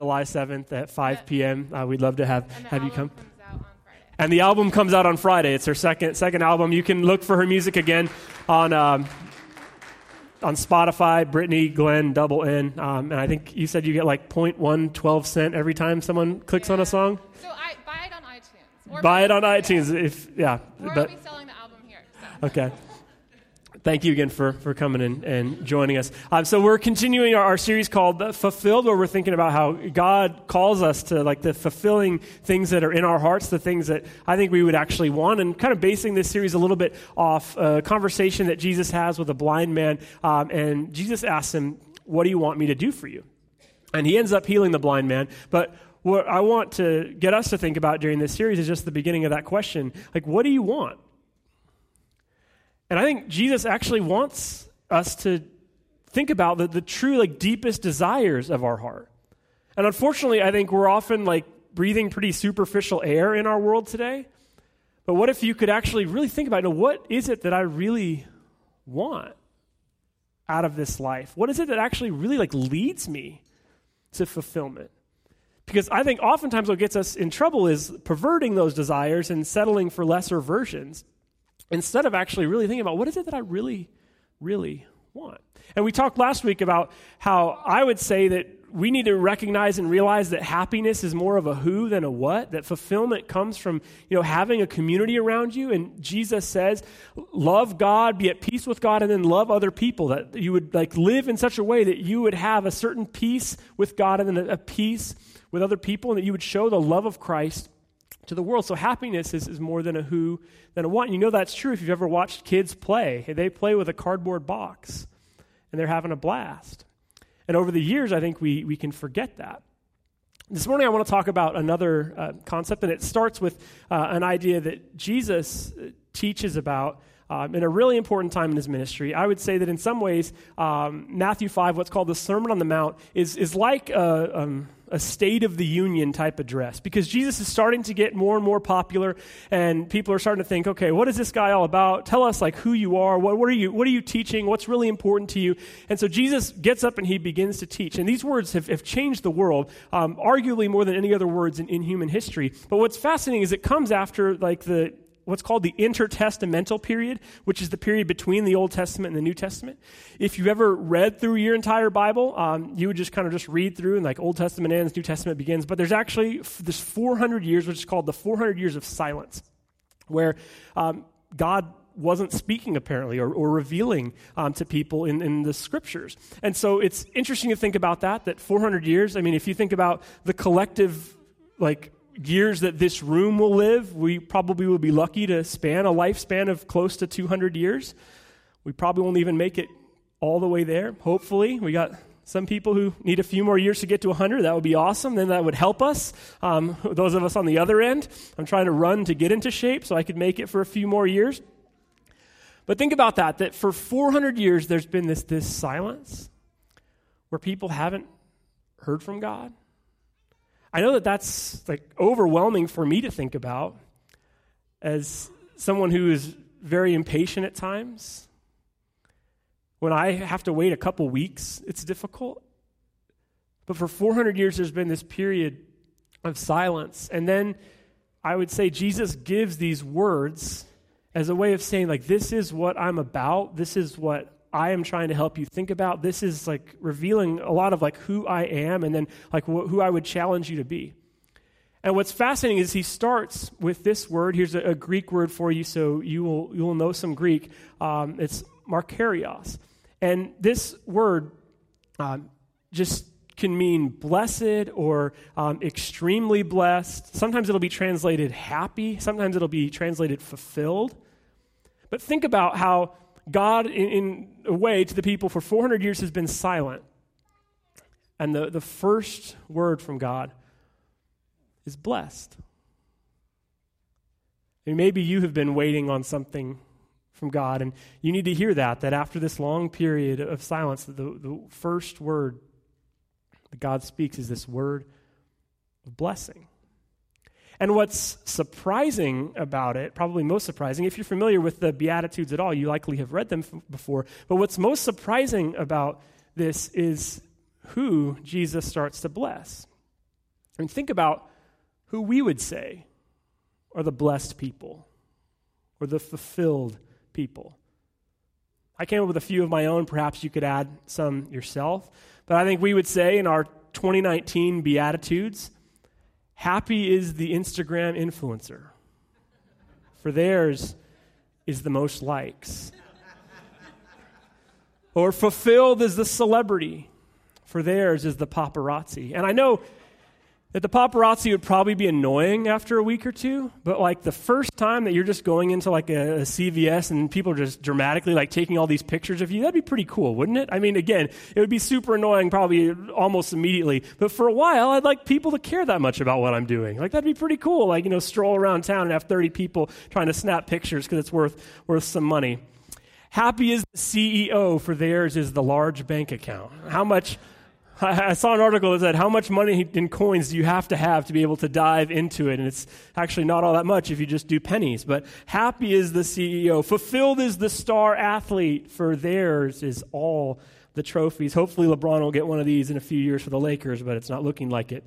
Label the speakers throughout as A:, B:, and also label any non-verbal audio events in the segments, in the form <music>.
A: July 7th at 5
B: Yeah.
A: p.m. Uh, we'd love to have, have you come.
B: comes out on Friday.
A: And the album comes out on Friday. It's her second second album. You can look for her music again on um, on Spotify. Brittany Glenn Double N. Um, and I think you said you get like 0.1 12 cent every time someone clicks on a song.
B: So I buy it on iTunes.
A: Buy it on iTunes if yeah.
B: Or I'll
A: But
B: be selling the album here. So.
A: Okay. Thank you again for, for coming in and joining us. Um, so we're continuing our, our series called Fulfilled, where we're thinking about how God calls us to like the fulfilling things that are in our hearts, the things that I think we would actually want, and kind of basing this series a little bit off a conversation that Jesus has with a blind man. Um, and Jesus asks him, "What do you want me to do for you?" And he ends up healing the blind man. But what I want to get us to think about during this series is just the beginning of that question. Like, what do you want? And I think Jesus actually wants us to think about the, the true, like, deepest desires of our heart. And unfortunately, I think we're often like breathing pretty superficial air in our world today. But what if you could actually really think about, you know, what is it that I really want out of this life? What is it that actually really like leads me to fulfillment? Because I think oftentimes what gets us in trouble is perverting those desires and settling for lesser versions instead of actually really thinking about what is it that I really, really want. And we talked last week about how I would say that we need to recognize and realize that happiness is more of a who than a what, that fulfillment comes from, you know, having a community around you. And Jesus says, love God, be at peace with God, and then love other people. That you would like live in such a way that you would have a certain peace with God and then a, peace with other people, and that you would show the love of Christ to the world. So happiness is, is more than a who than a what. And you know that's true if you've ever watched kids play. They play with a cardboard box and they're having a blast. And over the years, I think we, we can forget that. This morning, I want to talk about another uh, concept, and it starts with uh, an idea that Jesus uh, teaches about um, in a really important time in his ministry. I would say that in some ways, um, Matthew 5, what's called the Sermon on the Mount, is, is like a, um, a State of the Union type address because Jesus is starting to get more and more popular, and people are starting to think, okay, what is this guy all about? Tell us like who you are. What, what are you? What are you teaching? What's really important to you? And so Jesus gets up and he begins to teach. And these words have, have changed the world, um, arguably more than any other words in, in human history. But what's fascinating is it comes after like the what's called the intertestamental period, which is the period between the Old Testament and the New Testament. If you've ever read through your entire Bible, um, you would just kind of just read through and like Old Testament ends, New Testament begins. But there's actually this 400 years, which is called the 400 years of silence, where um, God wasn't speaking apparently or, or revealing um, to people in, in the scriptures. And so it's interesting to think about that, that 400 years, I mean, if you think about the collective, like, years that this room will live, we probably will be lucky to span a lifespan of close to 200 years. We probably won't even make it all the way there, hopefully. We got some people who need a few more years to get to 100. That would be awesome. Then that would help us. Um, those of us on the other end, I'm trying to run to get into shape so I could make it for a few more years. But think about that, that for 400 years there's been this, this silence where people haven't heard from God. I know that that's like overwhelming for me to think about as someone who is very impatient at times. When I have to wait a couple weeks, it's difficult. But for 400 years, there's been this period of silence. And then I would say Jesus gives these words as a way of saying, like, this is what I'm about. This is what I am trying to help you think about. This is like revealing a lot of like who I am and then like wh- who I would challenge you to be. And what's fascinating is he starts with this word. Here's a, a Greek word for you, so you will you will know some Greek. Um, it's makarios, and this word um, just can mean blessed or um, extremely blessed. Sometimes it'll be translated happy. Sometimes it'll be translated fulfilled. But think about how God, in, in, a way, to the people for 400 years has been silent. And the, the first word from God is blessed. And maybe you have been waiting on something from God, and you need to hear that, that after this long period of silence, the, the first word that God speaks is this word of blessing. And what's surprising about it, probably most surprising, if you're familiar with the Beatitudes at all, you likely have read them f- before. But what's most surprising about this is who Jesus starts to bless. And think about who we would say are the blessed people or the fulfilled people. I came up with a few of my own. Perhaps you could add some yourself. But I think we would say in our 2019 Beatitudes happy is the Instagram influencer, for theirs is the most likes. or fulfilled is the celebrity, for theirs is the paparazzi. And I know that the paparazzi would probably be annoying after a week or two, but like the first time that you're just going into like a, a, CVS and people are just dramatically like taking all these pictures of you, that'd be pretty cool, wouldn't it? I mean, again, it would be super annoying probably almost immediately, but for a while, I'd like people to care that much about what I'm doing. Like that'd be pretty cool. Like, you know, stroll around town and have 30 people trying to snap pictures because it's worth, worth some money. Happy is the CEO, for theirs is the large bank account. How much <laughs> I saw an article that said, How much money in coins do you have to have to be able to dive into it? And it's actually not all that much if you just do pennies. But happy is the CEO. Fulfilled is the star athlete, for theirs is all the trophies. Hopefully, LeBron will get one of these in a few years for the Lakers, but it's not looking like it.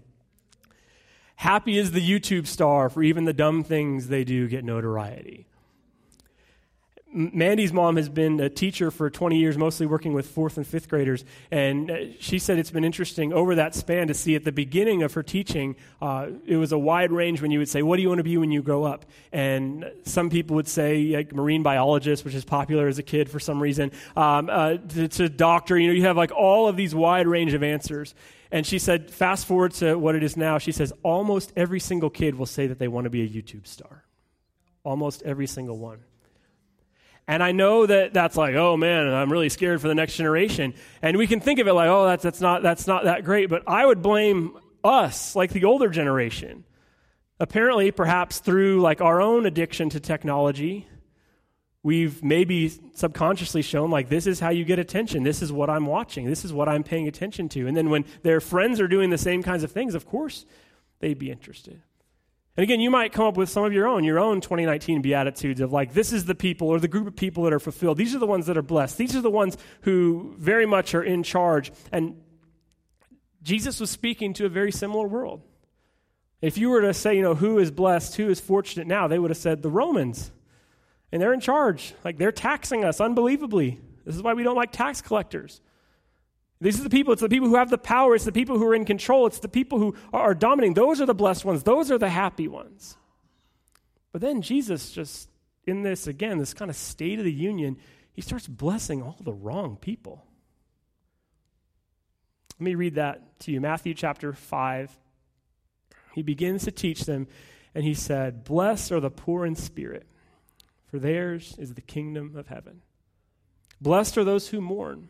A: Happy is the YouTube star, for even the dumb things they do get notoriety. Mandy's mom has been a teacher for 20 years, mostly working with fourth and fifth graders. And uh, she said it's been interesting over that span to see at the beginning of her teaching, uh, it was a wide range when you would say, What do you want to be when you grow up? And some people would say, like marine biologist, which is popular as a kid for some reason, um, uh, to, to doctor. You know, you have like all of these wide range of answers. And she said, Fast forward to what it is now, she says, Almost every single kid will say that they want to be a YouTube star. Almost every single one. And I know that that's like, oh man, I'm really scared for the next generation. And we can think of it like, oh, that's, that's, not, that's not that great. But I would blame us, like the older generation. Apparently, perhaps through like our own addiction to technology, we've maybe subconsciously shown like this is how you get attention this is what i'm watching this is what i'm paying attention to and then when their friends are doing the same kinds of things of course they'd be interested and again, you might come up with some of your own, your own 2019 Beatitudes of like, this is the people or the group of people that are fulfilled. These are the ones that are blessed. These are the ones who very much are in charge. And Jesus was speaking to a very similar world. If you were to say, you know, who is blessed, who is fortunate now, they would have said the Romans. And they're in charge. Like they're taxing us unbelievably. This is why we don't like tax collectors. These are the people, it's the people who have the power, it's the people who are in control, it's the people who are, dominating. Those are the blessed ones, those are the happy ones. But then Jesus, just in this, again, this kind of state of the union, he starts blessing all the wrong people. Let me read that to you Matthew chapter 5. He begins to teach them, and he said, Blessed are the poor in spirit, for theirs is the kingdom of heaven. Blessed are those who mourn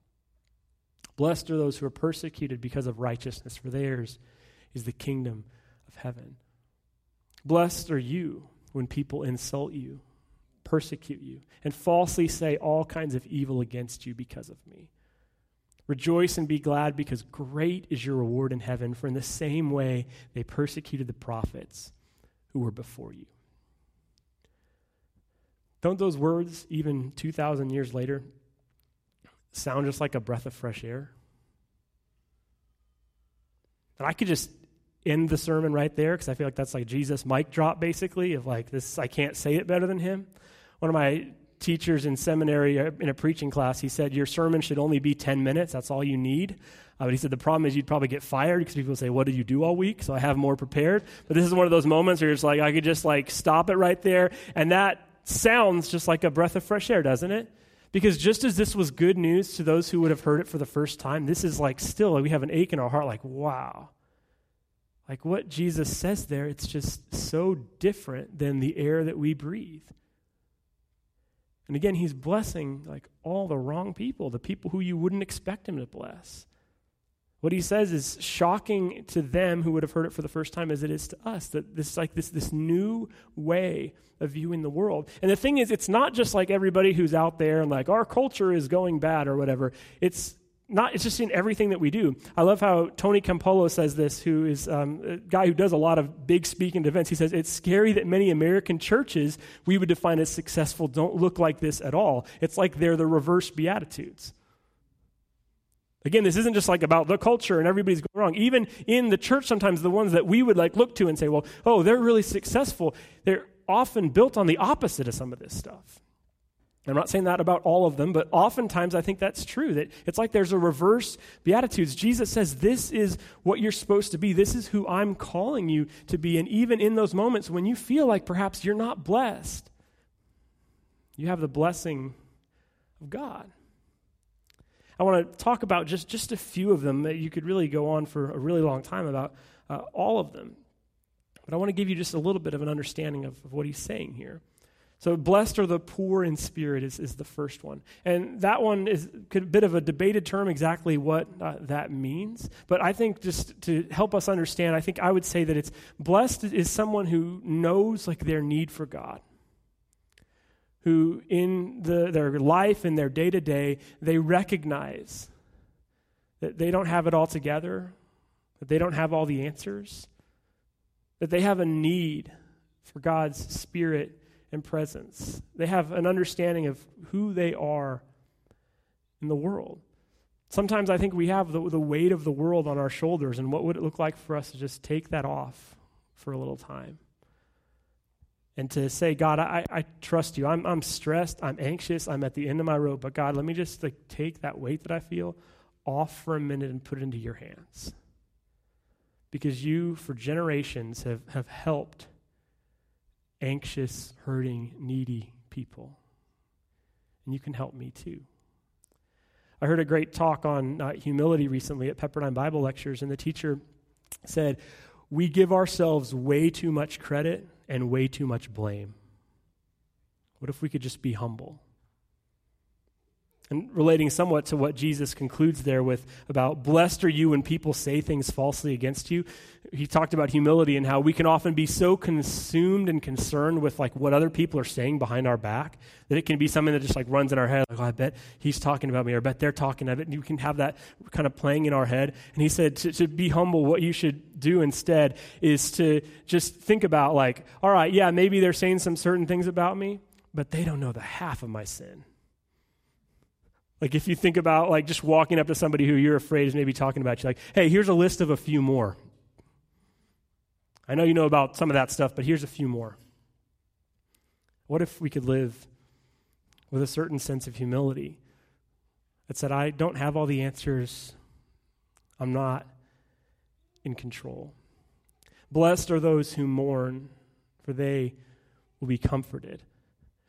A: Blessed are those who are persecuted because of righteousness, for theirs is the kingdom of heaven. Blessed are you when people insult you, persecute you, and falsely say all kinds of evil against you because of me. Rejoice and be glad because great is your reward in heaven, for in the same way they persecuted the prophets who were before you. Don't those words, even 2,000 years later, sound just like a breath of fresh air? And I could just end the sermon right there because I feel like that's like Jesus' mic drop, basically, of like, this, I can't say it better than him. One of my teachers in seminary uh, in a preaching class, he said, Your sermon should only be 10 minutes. That's all you need. Uh, but he said, The problem is you'd probably get fired because people say, What did you do all week? So I have more prepared. But this is one of those moments where it's like, I could just like stop it right there. And that sounds just like a breath of fresh air, doesn't it? Because just as this was good news to those who would have heard it for the first time, this is like still, we have an ache in our heart, like, wow. Like what Jesus says there, it's just so different than the air that we breathe. And again, he's blessing like all the wrong people, the people who you wouldn't expect him to bless. What he says is shocking to them who would have heard it for the first time as it is to us. That this like this this new way of viewing the world. And the thing is, it's not just like everybody who's out there and like our culture is going bad or whatever. It's not it's just in everything that we do. I love how Tony Campolo says this, who is um, a guy who does a lot of big speaking events. He says it's scary that many American churches we would define as successful don't look like this at all. It's like they're the reverse beatitudes. Again, this isn't just like about the culture and everybody's going wrong. Even in the church, sometimes the ones that we would like look to and say, well, oh, they're really successful, they're often built on the opposite of some of this stuff. I'm not saying that about all of them, but oftentimes I think that's true. That it's like there's a reverse beatitudes. Jesus says, This is what you're supposed to be. This is who I'm calling you to be. And even in those moments when you feel like perhaps you're not blessed, you have the blessing of God. I want to talk about just, just a few of them that you could really go on for a really long time about uh, all of them. But I want to give you just a little bit of an understanding of, of what he's saying here. So, blessed are the poor in spirit is, is the first one. And that one is a bit of a debated term, exactly what uh, that means. But I think just to help us understand, I think I would say that it's blessed is someone who knows like their need for God who in the, their life and their day to day, they recognize that they don't have it all together, that they don't have all the answers, that they have a need for God's spirit and presence. They have an understanding of who they are in the world. Sometimes I think we have the, the weight of the world on our shoulders, and what would it look like for us to just take that off for a little time? And to say, God, I, I trust you. I'm, I'm stressed. I'm anxious. I'm at the end of my rope. But God, let me just like take that weight that I feel off for a minute and put it into your hands. Because you, for generations, have, have helped anxious, hurting, needy people. And you can help me too. I heard a great talk on uh, humility recently at Pepperdine Bible Lectures, and the teacher said, We give ourselves way too much credit and way too much blame. What if we could just be humble? And relating somewhat to what Jesus concludes there with about blessed are you when people say things falsely against you. He talked about humility and how we can often be so consumed and concerned with like what other people are saying behind our back that it can be something that just like runs in our head. Like, oh, I bet he's talking about me, or I bet they're talking of it. And you can have that kind of playing in our head. And he said to, to be humble, what you should do instead is to just think about like, all right, yeah, maybe they're saying some certain things about me, but they don't know the half of my sin. Like if you think about like just walking up to somebody who you're afraid is maybe talking about you, like, hey, here's a list of a few more. I know you know about some of that stuff, but here's a few more. What if we could live with a certain sense of humility that said, I don't have all the answers, I'm not in control. Blessed are those who mourn, for they will be comforted.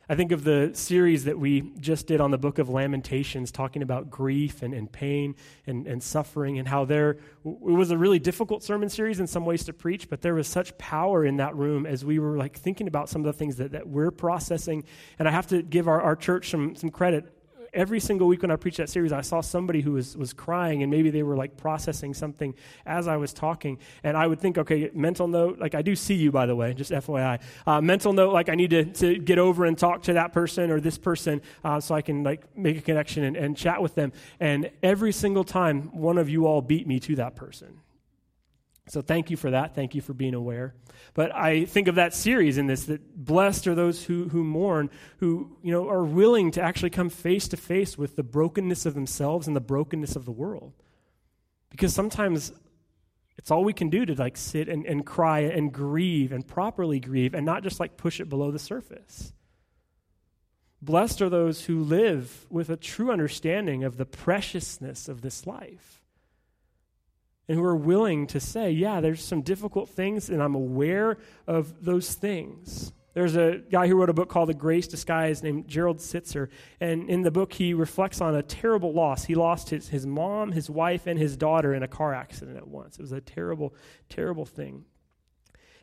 A: I think of the series that we just did on the book of Lamentations, talking about grief and, and pain and, and suffering, and how there it was a really difficult sermon series in some ways to preach, but there was such power in that room as we were like thinking about some of the things that, that we're processing. And I have to give our, our church some, some credit every single week when I preached that series, I saw somebody who was, was crying and maybe they were like processing something as I was talking. And I would think, okay, mental note, like I do see you, by the way, just FYI. Uh, mental note, like I need to, to get over and talk to that person or this person uh, so I can like make a connection and, and chat with them. And every single time, one of you all beat me to that person. So thank you for that. Thank you for being aware. But I think of that series in this that blessed are those who, who mourn, who you know are willing to actually come face to face with the brokenness of themselves and the brokenness of the world. Because sometimes it's all we can do to like sit and, and cry and grieve and properly grieve and not just like push it below the surface. Blessed are those who live with a true understanding of the preciousness of this life and who are willing to say, yeah, there's some difficult things, and I'm aware of those things. There's a guy who wrote a book called The Grace Disguised named Gerald Sittser. And in the book, he reflects on a terrible loss. He lost his, his mom, his wife, and his daughter in a car accident at once. It was a terrible, terrible thing.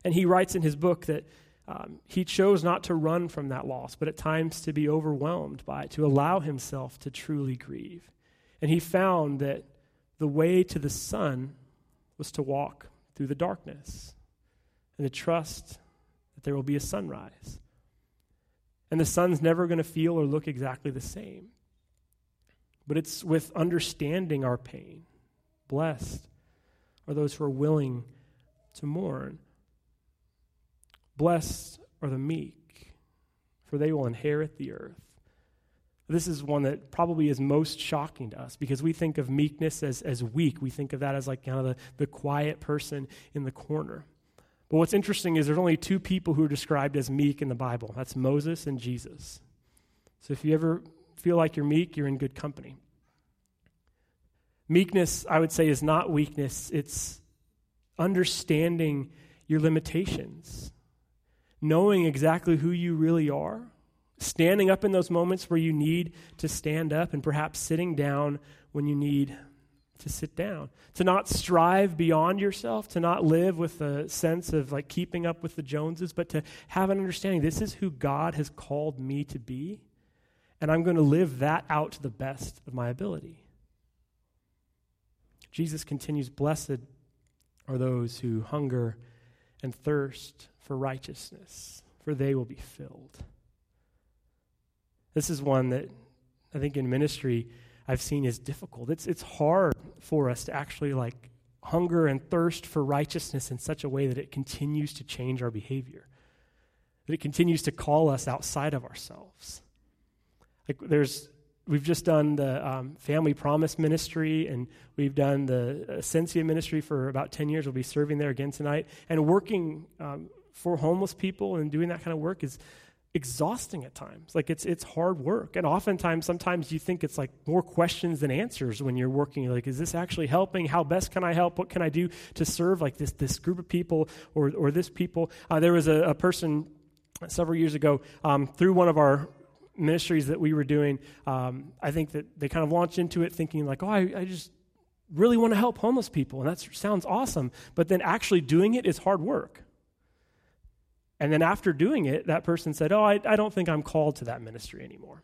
A: And he writes in his book that um, he chose not to run from that loss, but at times to be overwhelmed by it, to allow himself to truly grieve. And he found that the way to the sun was to walk through the darkness and to trust that there will be a sunrise. And the sun's never going to feel or look exactly the same. But it's with understanding our pain. Blessed are those who are willing to mourn. Blessed are the meek, for they will inherit the earth. This is one that probably is most shocking to us because we think of meekness as, as weak. We think of that as like kind of the, the quiet person in the corner. But what's interesting is there's only two people who are described as meek in the Bible that's Moses and Jesus. So if you ever feel like you're meek, you're in good company. Meekness, I would say, is not weakness, it's understanding your limitations, knowing exactly who you really are, standing up in those moments where you need to stand up, and perhaps sitting down when you need to sit down, to not strive beyond yourself, to not live with a sense of like keeping up with the Joneses, but to have an understanding this is who God has called me to be, and I'm going to live that out to the best of my ability. Jesus continues, Blessed are those who hunger and thirst for righteousness, for they will be filled. This is one that I think in ministry, I've seen is difficult. It's, it's hard for us to actually like hunger and thirst for righteousness in such a way that it continues to change our behavior, that it continues to call us outside of ourselves. Like there's, we've just done the um, Family Promise Ministry and we've done the Ascensia Ministry for about 10 years. We'll be serving there again tonight. And working um, for homeless people and doing that kind of work is exhausting at times. Like it's it's hard work. And oftentimes sometimes you think it's like more questions than answers when you're working. like, is this actually helping? How best can I help? What can I do to serve like this this group of people or or this people? Uh, there was a, a, person several years ago um, through one of our ministries that we were doing. Um, I think that they kind of launched into it thinking like, oh, I, I just really want to help homeless people, and that sounds awesome. But then actually doing it is hard work. And then after doing it, that person said, Oh, I, I don't think I'm called to that ministry anymore.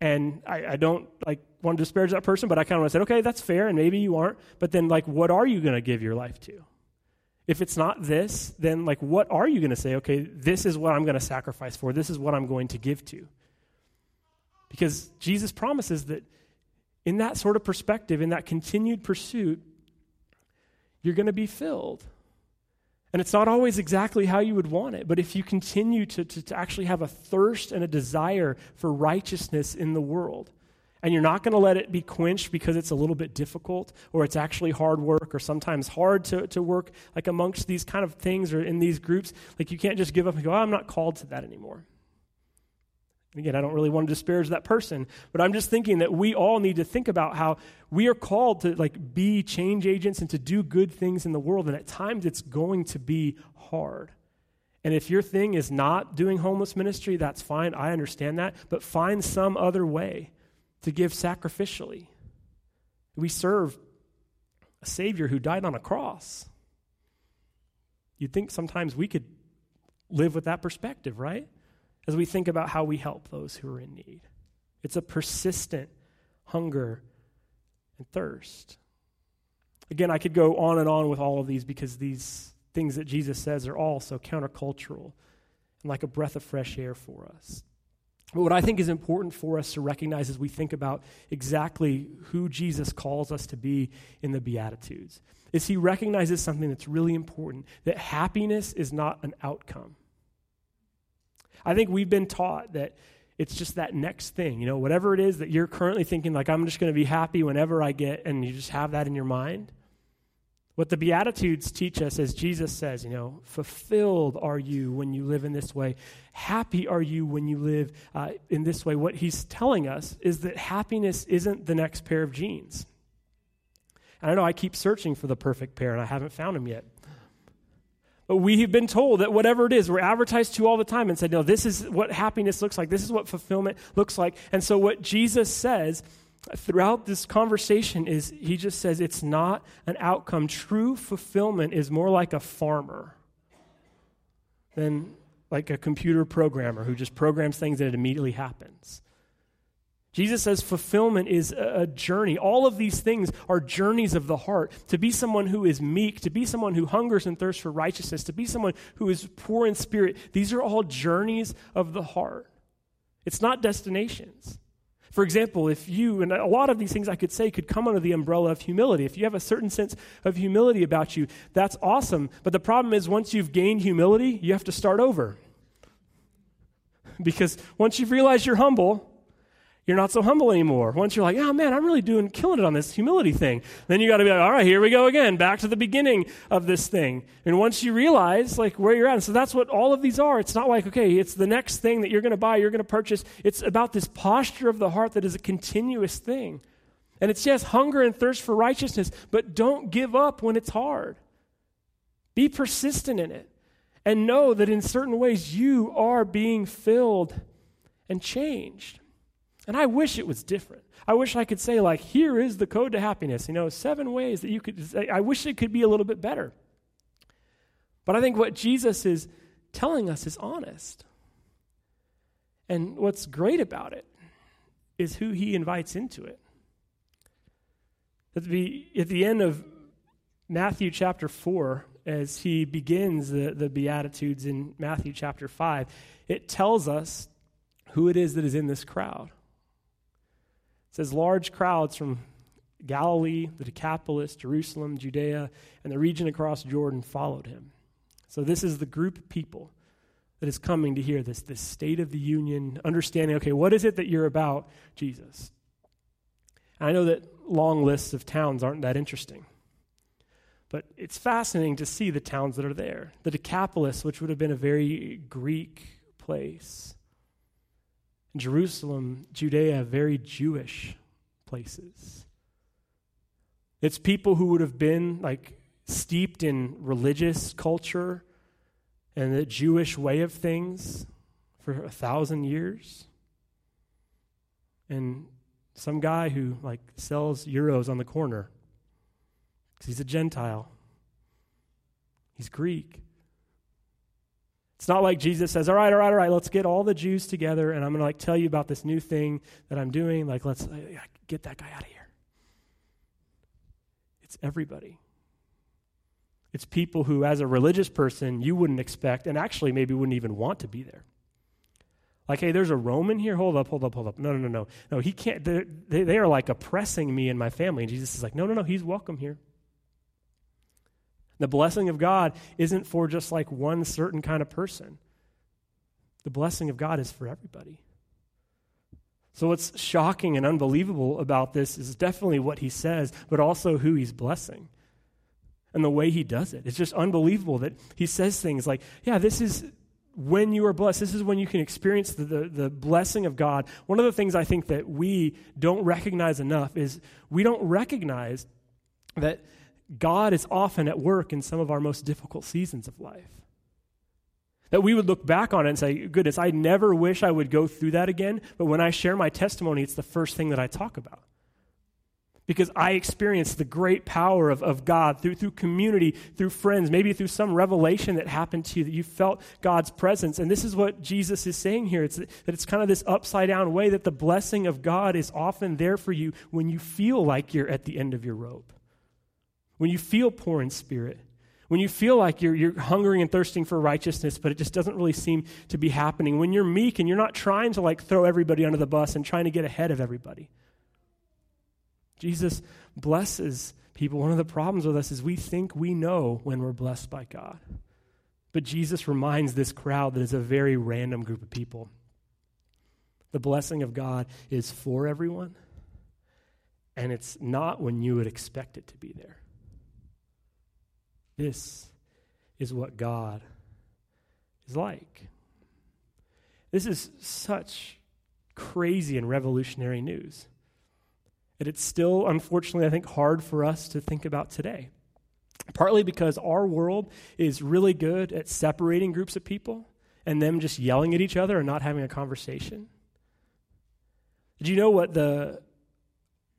A: And I, I don't like want to disparage that person, but I kind of said, okay, that's fair, and maybe you aren't. But then, like, what are you going to give your life to? If it's not this, then like, what are you going to say? Okay, this is what I'm going to sacrifice for. This is what I'm going to give to. Because Jesus promises that in that sort of perspective, in that continued pursuit, you're going to be filled. And it's not always exactly how you would want it, but if you continue to, to, to actually have a thirst and a desire for righteousness in the world, and you're not going to let it be quenched because it's a little bit difficult or it's actually hard work or sometimes hard to, to work like amongst these kind of things or in these groups like you can't just give up and go oh, i'm not called to that anymore Again, I don't really want to disparage that person, but I'm just thinking that we all need to think about how we are called to like be change agents and to do good things in the world and at times it's going to be hard. And if your thing is not doing homeless ministry, that's fine. I understand that, but find some other way to give sacrificially. We serve a savior who died on a cross. You'd think sometimes we could live with that perspective, right? As we think about how we help those who are in need. It's a persistent hunger and thirst. Again, I could go on and on with all of these because these things that Jesus says are all so countercultural and like a breath of fresh air for us. But what I think is important for us to recognize as we think about exactly who Jesus calls us to be in the Beatitudes is he recognizes something that's really important that happiness is not an outcome. I think we've been taught that it's just that next thing, you know, whatever it is that you're currently thinking, like, I'm just going to be happy whenever I get, and you just have that in your mind. What the Beatitudes teach us, as Jesus says, you know, fulfilled are you when you live in this way. Happy are you when you live uh, in this way. What he's telling us is that happiness isn't the next pair of jeans. And I know I keep searching for the perfect pair, and I haven't found them yet. We have been told that whatever it is, we're advertised to all the time and said, no, this is what happiness looks like. This is what fulfillment looks like. And so what Jesus says throughout this conversation is he just says it's not an outcome. True fulfillment is more like a farmer than like a computer programmer who just programs things and it immediately happens. Jesus says fulfillment is a journey. All of these things are journeys of the heart. To be someone who is meek, to be someone who hungers and thirsts for righteousness, to be someone who is poor in spirit, these are all journeys of the heart. It's not destinations. For example, if you, and a lot of these things I could say could come under the umbrella of humility. If you have a certain sense of humility about you, that's awesome. But the problem is, once you've gained humility, you have to start over. <laughs> Because once you've realized you're humble, you're not so humble anymore. Once you're like, oh man, I'm really doing, killing it on this humility thing. Then you got to be like, all right, here we go again, back to the beginning of this thing. And once you realize like where you're at, so that's what all of these are. It's not like, okay, it's the next thing that you're going to buy, you're going to purchase. It's about this posture of the heart that is a continuous thing. And it's yes, hunger and thirst for righteousness, but don't give up when it's hard. Be persistent in it. And know that in certain ways you are being filled and changed. And I wish it was different. I wish I could say, like, here is the code to happiness. You know, seven ways that you could. I wish it could be a little bit better. But I think what Jesus is telling us is honest. And what's great about it is who he invites into it. At the, at the end of Matthew chapter 4, as he begins the, the Beatitudes in Matthew chapter 5, it tells us who it is that is in this crowd. It says, Large crowds from Galilee, the Decapolis, Jerusalem, Judea, and the region across Jordan followed him. So, this is the group of people that is coming to hear this, this state of the union, understanding, okay, what is it that you're about, Jesus? I know that long lists of towns aren't that interesting. But it's fascinating to see the towns that are there. The Decapolis, which would have been a very Greek place, Jerusalem, Judea, very Jewish places. It's people who would have been like steeped in religious culture and the Jewish way of things for a thousand years. And some guy who like sells gyros on the corner because he's a Gentile. He's Greek. It's not like Jesus says, all right, all right, all right, let's get all the Jews together and I'm going to like tell you about this new thing that I'm doing. Like, let's uh, get that guy out of here. It's everybody. It's people who, as a religious person, you wouldn't expect and actually maybe wouldn't even want to be there. Like, hey, there's a Roman here. Hold up, hold up, hold up. No, no, no, no. No, he can't. They, they are like oppressing me and my family. And Jesus is like, no, no, no, he's welcome here. The blessing of God isn't for just like one certain kind of person. The blessing of God is for everybody. So, what's shocking and unbelievable about this is definitely what he says, but also who he's blessing and the way he does it. It's just unbelievable that he says things like, Yeah, this is when you are blessed. This is when you can experience the, the, the, blessing of God. One of the things I think that we don't recognize enough is we don't recognize that God is often at work in some of our most difficult seasons of life. That we would look back on it and say, goodness, I never wish I would go through that again, but when I share my testimony, it's the first thing that I talk about. Because I experienced the great power of, of God through, through community, through friends, maybe through some revelation that happened to you, that you felt God's presence. And this is what Jesus is saying here. It's that it's kind of this upside down way that the blessing of God is often there for you when you feel like you're at the end of your rope when you feel poor in spirit, when you feel like you're, you're hungering and thirsting for righteousness, but it just doesn't really seem to be happening, when you're meek and you're not trying to like throw everybody under the bus and trying to get ahead of everybody. Jesus blesses people. One of the problems with us is we think we know when we're blessed by God. But Jesus reminds this crowd that it's a very random group of people. The blessing of God is for everyone, and it's not when you would expect it to be there. This is what God is like. This is such crazy and revolutionary news. And it's still, unfortunately, I think, hard for us to think about today. Partly because our world is really good at separating groups of people and them just yelling at each other and not having a conversation. Did you know what the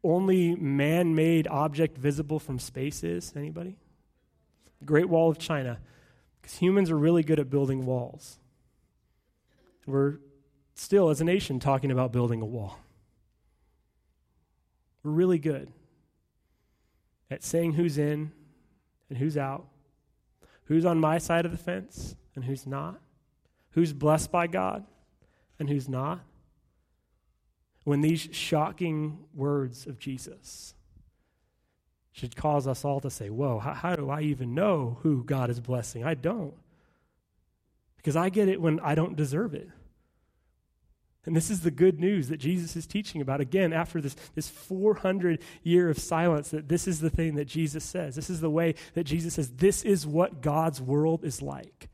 A: only man made object visible from space is? Anybody? The Great Wall of China, because humans are really good at building walls. We're still, as a nation, talking about building a wall. We're really good at saying who's in and who's out, who's on my side of the fence and who's not, who's blessed by God and who's not. When these shocking words of Jesus should cause us all to say, Whoa, how, how do I even know who God is blessing? I don't. Because I get it when I don't deserve it. And this is the good news that Jesus is teaching about. Again, after this, this 400 year of silence, that this is the thing that Jesus says. This is the way that Jesus says, this is what God's world is like.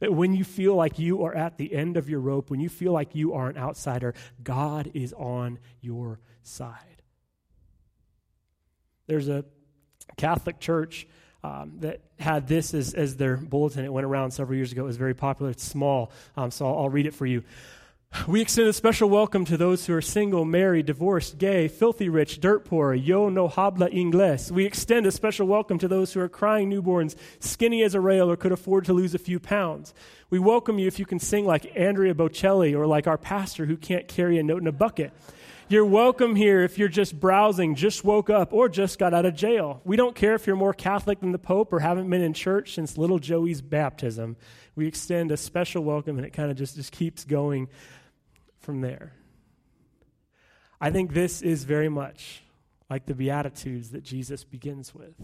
A: That when you feel like you are at the end of your rope, when you feel like you are an outsider, God is on your side. There's a Catholic church um, that had this as, as their bulletin. It went around several years ago. It was very popular. It's small, um, so I'll, I'll read it for you. We extend a special welcome to those who are single, married, divorced, gay, filthy rich, dirt poor, yo no habla inglés. We extend a special welcome to those who are crying newborns, skinny as a rail, or could afford to lose a few pounds. We welcome you if you can sing like Andrea Bocelli or like our pastor who can't carry a note in a bucket. You're welcome here if you're just browsing, just woke up, or just got out of jail. We don't care if you're more Catholic than the Pope or haven't been in church since little Joey's baptism. We extend a special welcome, and it kind of just, just keeps going from there. I think this is very much like the Beatitudes that Jesus begins with.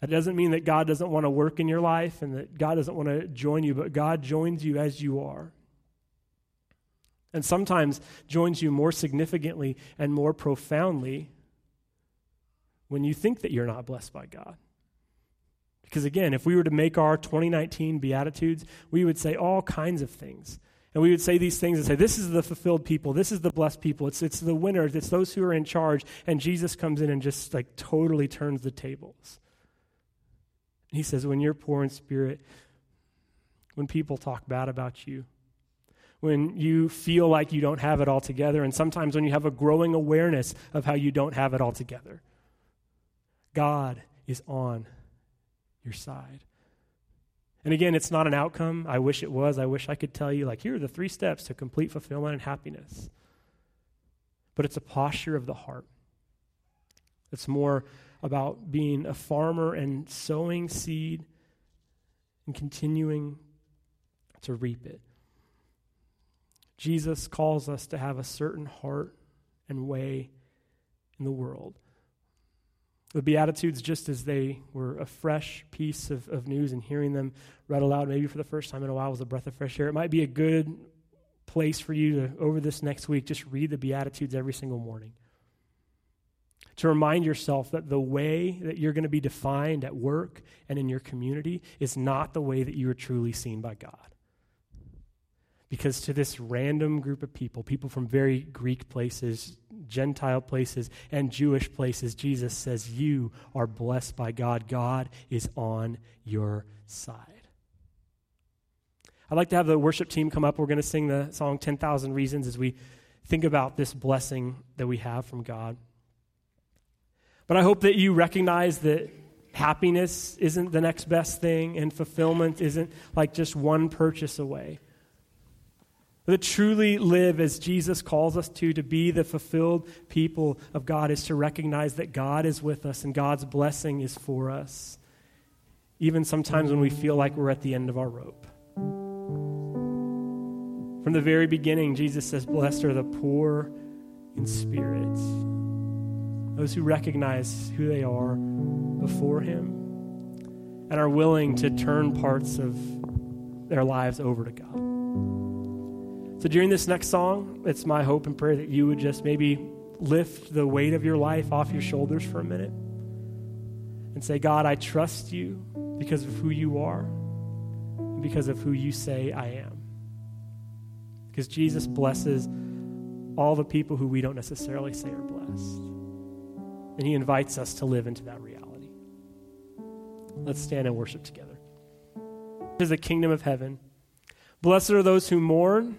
A: That doesn't mean that God doesn't want to work in your life and that God doesn't want to join you, but God joins you as you are. And sometimes joins you more significantly and more profoundly when you think that you're not blessed by God. Because again, if we were to make our 2019 Beatitudes, we would say all kinds of things. And we would say these things and say, This is the fulfilled people. This is the blessed people. It's, it's the winners. It's those who are in charge. And Jesus comes in and just like totally turns the tables. He says, When you're poor in spirit, when people talk bad about you, when you feel like you don't have it all together, and sometimes when you have a growing awareness of how you don't have it all together, God is on your side. And again, it's not an outcome. I wish it was. I wish I could tell you, like, here are the three steps to complete fulfillment and happiness. But it's a posture of the heart. It's more about being a farmer and sowing seed and continuing to reap it. Jesus calls us to have a certain heart and way in the world. The Beatitudes, just as they were a fresh piece of, of news and hearing them read aloud, maybe for the first time in a while, was a breath of fresh air. It might be a good place for you to, over this next week, just read the Beatitudes every single morning. To remind yourself that the way that you're going to be defined at work and in your community is not the way that you are truly seen by God. Because to this random group of people, people from very Greek places, Gentile places, and Jewish places, Jesus says, You are blessed by God. God is on your side. I'd like to have the worship team come up. We're going to sing the song 10,000 Reasons as we think about this blessing that we have from God. But I hope that you recognize that happiness isn't the next best thing and fulfillment isn't like just one purchase away. To truly live as Jesus calls us to, to be the fulfilled people of God, is to recognize that God is with us and God's blessing is for us, even sometimes when we feel like we're at the end of our rope. From the very beginning, Jesus says, Blessed are the poor in spirit, those who recognize who they are before Him and are willing to turn parts of their lives over to God. So during this next song, it's my hope and prayer that you would just maybe lift the weight of your life off your shoulders for a minute and say, God, I trust you because of who you are and because of who you say I am. Because Jesus blesses all the people who we don't necessarily say are blessed. And he invites us to live into that reality. Let's stand and worship together. This is the kingdom of heaven. Blessed are those who mourn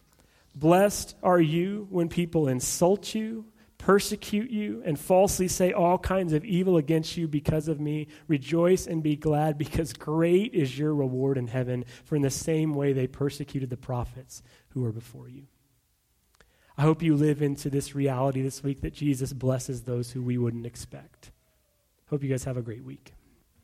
A: Blessed are you when people insult you, persecute you, and falsely say all kinds of evil against you because of me. Rejoice and be glad, because great is your reward in heaven, for in the same way they persecuted the prophets who were before you. I hope you live into this reality this week that Jesus blesses those who we wouldn't expect. Hope you guys have a great week.